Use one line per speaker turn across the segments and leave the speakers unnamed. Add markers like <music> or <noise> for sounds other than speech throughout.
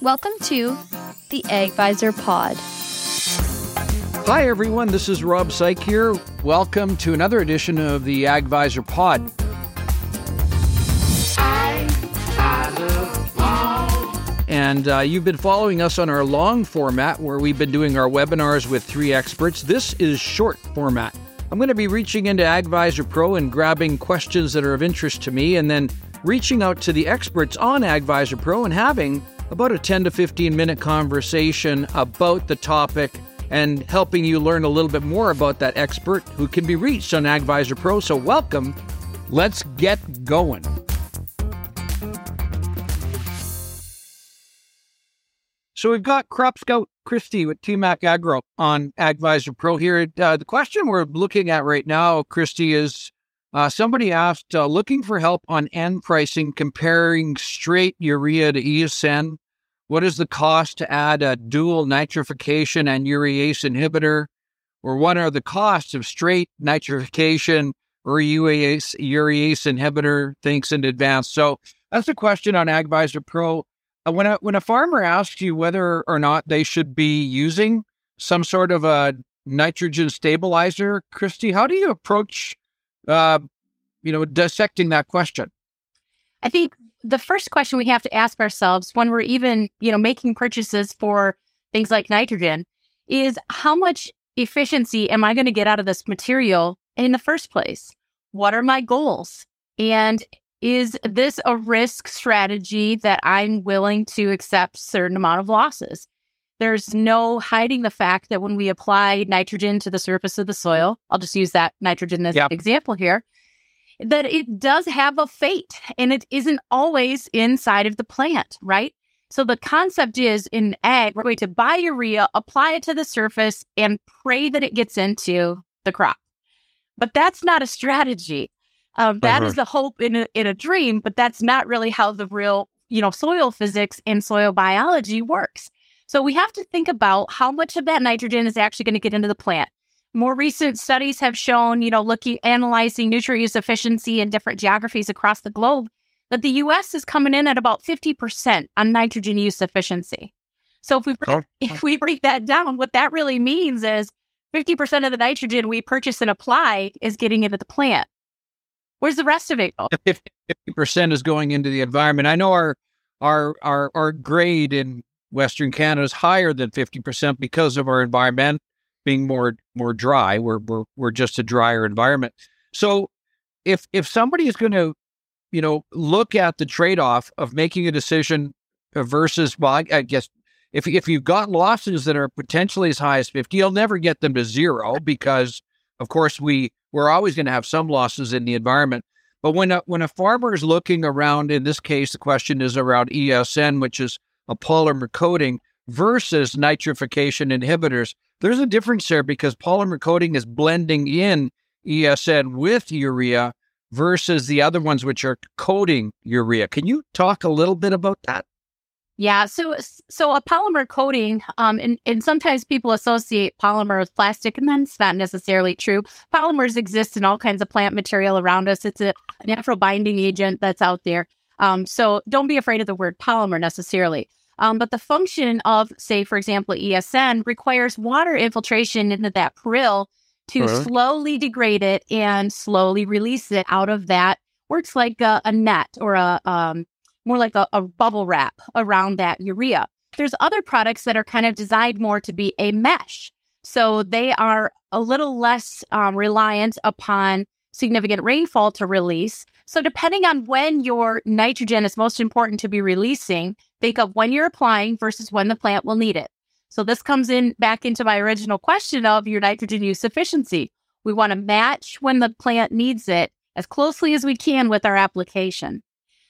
Welcome to the AgVisor Pod.
Hi, everyone. This is Rob Saik here. Welcome to another edition of the AgVisor Pod. And uh, you've been following us on our long format where we've been doing our webinars with three experts. This is short format. I'm going to be reaching into AgVisor Pro and grabbing questions that are of interest to me and then reaching out to the experts on AgVisor Pro and having about a 10 to 15 minute conversation about the topic and helping you learn a little bit more about that expert who can be reached on AgVisor Pro. So, welcome. Let's get going. So we've got Crop Scout Christie with TMAC Agro on AgVisor Pro here. Uh, the question we're looking at right now, Christie, is uh, somebody asked, uh, looking for help on N pricing, comparing straight urea to ESN. What is the cost to add a dual nitrification and urease inhibitor? Or what are the costs of straight nitrification or urease, urease inhibitor? Thanks in advance. So that's a question on AgVisor Pro. Uh, when a when a farmer asks you whether or not they should be using some sort of a nitrogen stabilizer, Christie, how do you approach, uh, you know, dissecting that question?
I think the first question we have to ask ourselves when we're even, you know, making purchases for things like nitrogen is how much efficiency am I going to get out of this material in the first place? What are my goals? And is this a risk strategy that I'm willing to accept certain amount of losses? There's no hiding the fact that when we apply nitrogen to the surface of the soil, I'll just use that nitrogen as yep. an example here, that it does have a fate and it isn't always inside of the plant, right? So the concept is in ag, we're going to buy urea, apply it to the surface, and pray that it gets into the crop. But that's not a strategy. Um, that uh-huh. is the hope in a, in a dream, but that's not really how the real, you know, soil physics and soil biology works. So we have to think about how much of that nitrogen is actually going to get into the plant. More recent studies have shown, you know, looking analyzing nutrient use efficiency in different geographies across the globe, that the U.S. is coming in at about fifty percent on nitrogen use efficiency. So if we break, oh. <laughs> if oh. we break that down, what that really means is fifty percent of the nitrogen we purchase and apply is getting into the plant. Where's the rest of it go?
Fifty percent is going into the environment. I know our our our our grade in Western Canada is higher than fifty percent because of our environment being more more dry. We're we're we're just a drier environment. So if if somebody is going to, you know, look at the trade off of making a decision versus, well, I, I guess if if you've got losses that are potentially as high as fifty, you'll never get them to zero because, of course, we we're always going to have some losses in the environment. But when a, when a farmer is looking around, in this case, the question is around ESN, which is a polymer coating versus nitrification inhibitors. There's a difference there because polymer coating is blending in ESN with urea versus the other ones which are coating urea. Can you talk a little bit about that?
Yeah, so so a polymer coating, um, and, and sometimes people associate polymer with plastic, and that's not necessarily true. Polymers exist in all kinds of plant material around us. It's a natural binding agent that's out there. Um, so don't be afraid of the word polymer necessarily. Um, but the function of, say, for example, ESN requires water infiltration into that prill to uh-huh. slowly degrade it and slowly release it out of that. Works like a, a net or a um, more like a, a bubble wrap around that urea. There's other products that are kind of designed more to be a mesh. So they are a little less um, reliant upon significant rainfall to release. So depending on when your nitrogen is most important to be releasing, think of when you're applying versus when the plant will need it. So this comes in back into my original question of your nitrogen use efficiency. We want to match when the plant needs it as closely as we can with our application.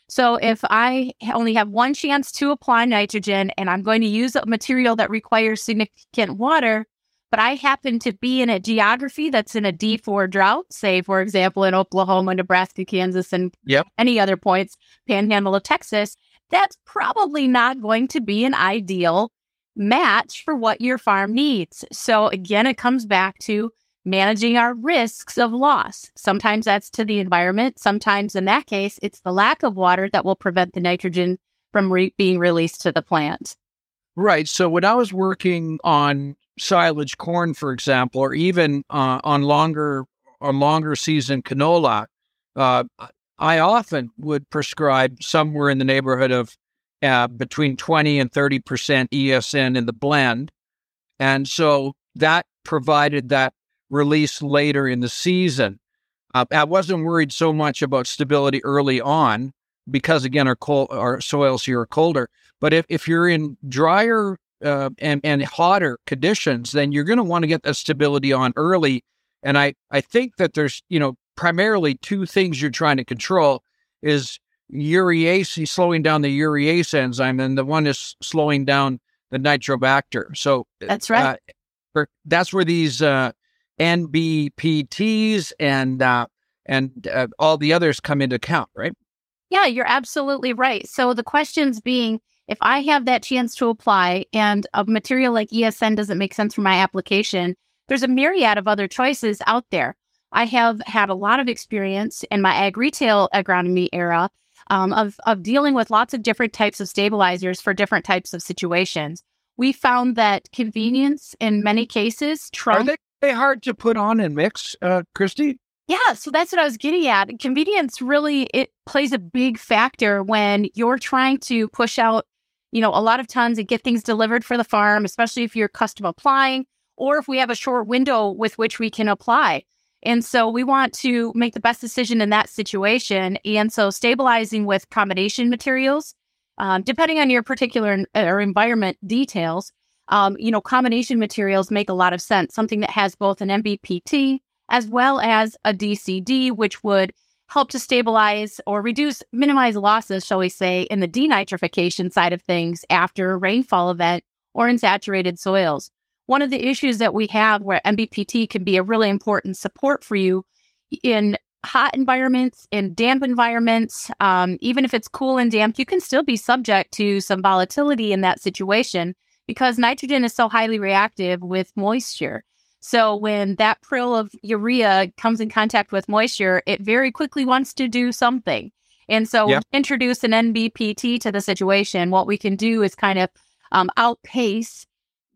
So if I only have one chance to apply nitrogen and I'm going to use a material that requires significant water, but I happen to be in a geography that's in a D4 drought, say, for example, in Oklahoma, Nebraska, Kansas, and yep. any other points, panhandle of Texas, that's probably not going to be an ideal match for what your farm needs. So again, it comes back to managing our risks of loss. Sometimes that's to the environment. Sometimes in that case, it's the lack of water that will prevent the nitrogen from re- being released to the plant.
Right. So when I was working on silage corn, for example, or even uh, on longer on longer season canola, uh, I often would prescribe somewhere in the neighborhood of uh, between 20 and 30 percent ESN in the blend, and so that provided that release later in the season. Uh, I wasn't worried so much about stability early on because again our our soils here are colder. But if, if you're in drier uh, and and hotter conditions, then you're going to want to get that stability on early. And I I think that there's you know primarily two things you're trying to control is urease slowing down the urease enzyme, and the one is slowing down the nitrobacter. So
that's right.
Uh, that's where these uh, NBPTs and uh, and uh, all the others come into account, right?
Yeah, you're absolutely right. So the questions being if I have that chance to apply and a material like ESN doesn't make sense for my application, there's a myriad of other choices out there. I have had a lot of experience in my ag retail agronomy era um, of, of dealing with lots of different types of stabilizers for different types of situations. We found that convenience in many cases trump.
Are they hard to put on and mix, uh, Christie?
Yeah, so that's what I was getting at. Convenience really it plays a big factor when you're trying to push out, you know, a lot of tons and get things delivered for the farm, especially if you're custom applying or if we have a short window with which we can apply. And so we want to make the best decision in that situation. And so stabilizing with combination materials, um, depending on your particular or environment details, um, you know, combination materials make a lot of sense. Something that has both an NBPT as well as a DCD, which would help to stabilize or reduce, minimize losses, shall we say, in the denitrification side of things after a rainfall event or in saturated soils. One of the issues that we have where NBPT can be a really important support for you in hot environments, in damp environments, um, even if it's cool and damp, you can still be subject to some volatility in that situation because nitrogen is so highly reactive with moisture. So when that prill of urea comes in contact with moisture, it very quickly wants to do something. And so introduce an NBPT to the situation. What we can do is kind of um, outpace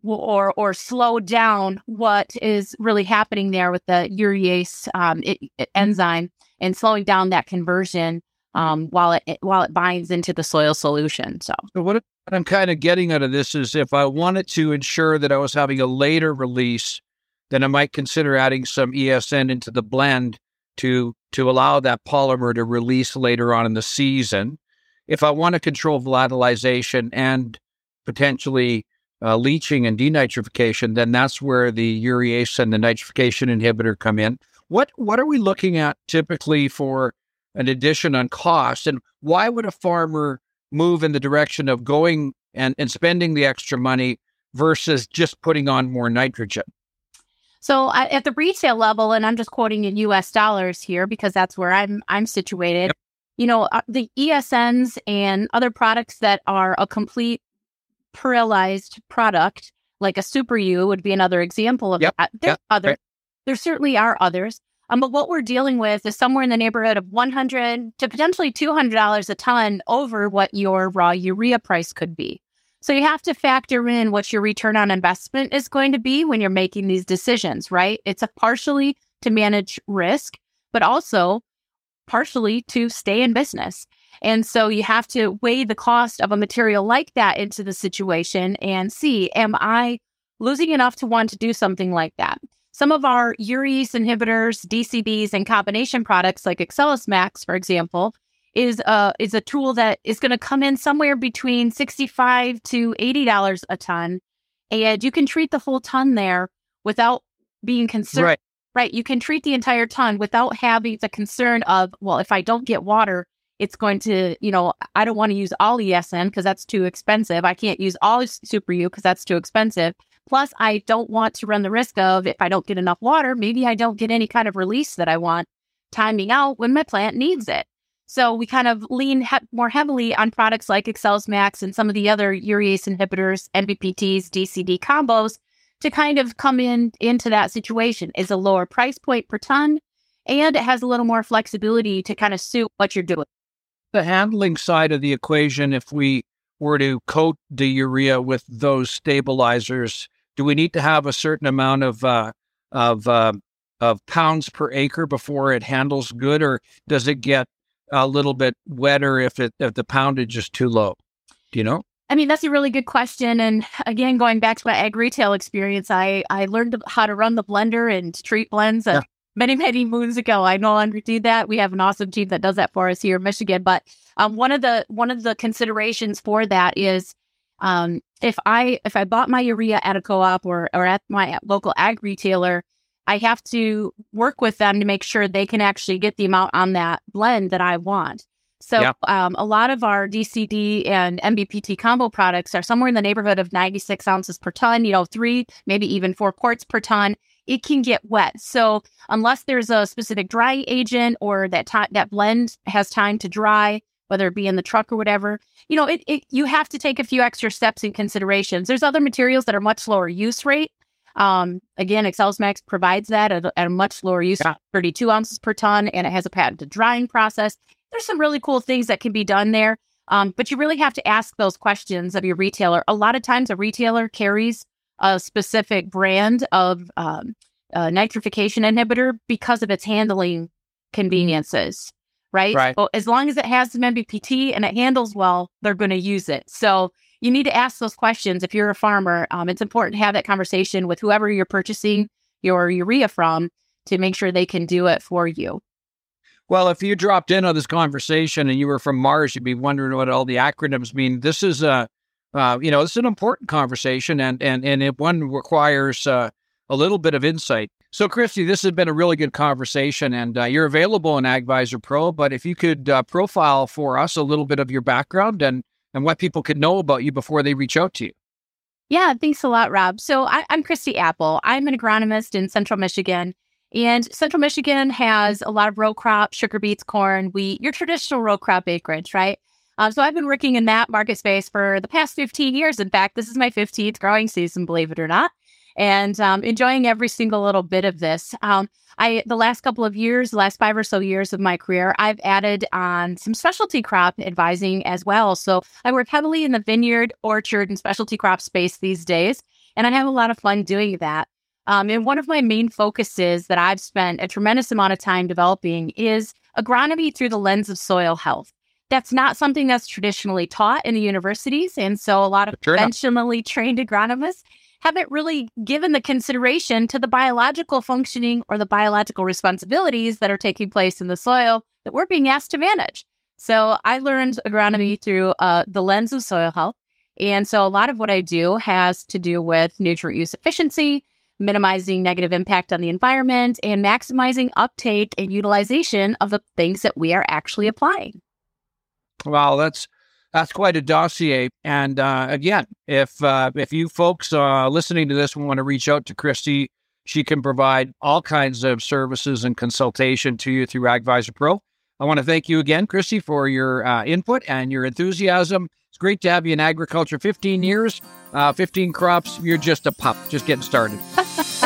or or slow down what is really happening there with the urease um, it, it, enzyme and slowing down that conversion um, while it, while it binds into the soil solution. So,
so what I'm kind of getting out of this is if I wanted to ensure that I was having a later release then I might consider adding some ESN into the blend to to allow that polymer to release later on in the season. If I want to control volatilization and potentially uh, leaching and denitrification, then that's where the urease and the nitrification inhibitor come in. What what are we looking at typically for an addition on cost, and why would a farmer move in the direction of going and, and spending the extra money versus just putting on more nitrogen?
So at the retail level, and I'm just quoting in U.S. dollars here because that's where I'm I'm situated. Yep. You know, uh, the ESNs and other products that are a complete pearlized product, like a Super U, would be another example of
yep.
that. There's yep. other. Right. There certainly are others. Um, but what we're dealing with is somewhere in the neighborhood of 100 to potentially $200 a ton over what your raw urea price could be. So you have to factor in what your return on investment is going to be when you're making these decisions, right? It's a partially to manage risk, but also partially to stay in business. And so you have to weigh the cost of a material like that into the situation and see, am I losing enough to want to do something like that? Some of our urease inhibitors, DCDs, and combination products like Excelis Max, for example, is a is a tool that is going to come in somewhere between sixty five to eighty dollars a ton, and you can treat the whole ton there without being concerned.
Right.
right, you can treat the entire ton without having the concern of well, if I don't get water, it's going to you know I don't want to use all ESN because that's too expensive. I can't use all Super U because that's too expensive. Plus, I don't want to run the risk of if I don't get enough water, maybe I don't get any kind of release that I want timing out when my plant needs it. So we kind of lean he- more heavily on products like Excels Max and some of the other urease inhibitors, NBPTs, DCD combos to kind of come in into that situation. Is a lower price point per ton, and it has a little more flexibility to kind of suit what you're doing.
The handling side of the equation if we were to coat the urea with those stabilizers? Do we need to have a certain amount of uh, of uh, of pounds per acre before it handles good, or does it get a little bit wetter if it if the poundage is too low? Do you know?
I mean, that's a really good question. And again, going back to my ag retail experience, I I learned how to run the blender and treat blends yeah. Many many moons ago. I no longer do that. We have an awesome team that does that for us here in Michigan. But um, one of the one of the considerations for that is um, if I if I bought my urea at a co-op or or at my local ag retailer, I have to work with them to make sure they can actually get the amount on that blend that I want. So yeah. um, a lot of our DCD and NBPT combo products are somewhere in the neighborhood of 96 ounces per ton, you know, three, maybe even four quarts per ton. It can get wet. So unless there's a specific dry agent or that that blend has time to dry, whether it be in the truck or whatever, you know, it, it you have to take a few extra steps and considerations. There's other materials that are much lower use rate. Um, again, Excels Max provides that at, at a much lower use, yeah. 32 ounces per ton, and it has a patented drying process there's some really cool things that can be done there. Um, but you really have to ask those questions of your retailer. A lot of times, a retailer carries a specific brand of um, nitrification inhibitor because of its handling conveniences, right?
Right.
Well, as long as it has some NBPT and it handles well, they're going to use it. So you need to ask those questions. If you're a farmer, um, it's important to have that conversation with whoever you're purchasing your urea from to make sure they can do it for you.
Well, if you dropped in on this conversation and you were from Mars, you'd be wondering what all the acronyms mean. This is a, uh, you know, it's an important conversation, and and and it one requires uh, a little bit of insight. So, Christie, this has been a really good conversation, and uh, you're available in AgVisor Pro. But if you could uh, profile for us a little bit of your background and and what people could know about you before they reach out to you.
Yeah, thanks a lot, Rob. So I, I'm Christie Apple. I'm an agronomist in Central Michigan. And Central Michigan has a lot of row crop, sugar beets, corn, wheat, your traditional row crop acreage, right? Um, so I've been working in that market space for the past 15 years. In fact, this is my 15th growing season, believe it or not, and um, enjoying every single little bit of this. Um, I the last couple of years, the last five or so years of my career, I've added on some specialty crop advising as well. So I work heavily in the vineyard, orchard, and specialty crop space these days, and I have a lot of fun doing that. Um, and one of my main focuses that I've spent a tremendous amount of time developing is agronomy through the lens of soil health. That's not something that's traditionally taught in the universities. And so a lot of sure conventionally trained agronomists haven't really given the consideration to the biological functioning or the biological responsibilities that are taking place in the soil that we're being asked to manage. So I learned agronomy through uh, the lens of soil health. And so a lot of what I do has to do with nutrient use efficiency, minimizing negative impact on the environment, and maximizing uptake and utilization of the things that we are actually applying.
Wow, that's that's quite a dossier. And uh, again, if uh, if you folks uh, listening to this want to reach out to Christie, she can provide all kinds of services and consultation to you through AgVisor Pro. I want to thank you again, Christie, for your uh, input and your enthusiasm. It's great to have you in agriculture. 15 years, uh, 15 crops. You're just a pup, just getting started. <laughs>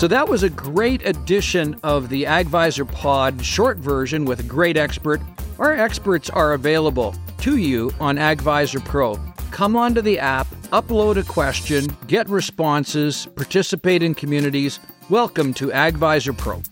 So that was a great edition of the AgVisor Pod short version with a great expert. Our experts are available to you on AgVisor Pro. Come onto the app, upload a question, get responses, participate in communities. Welcome to AgVisor Pro.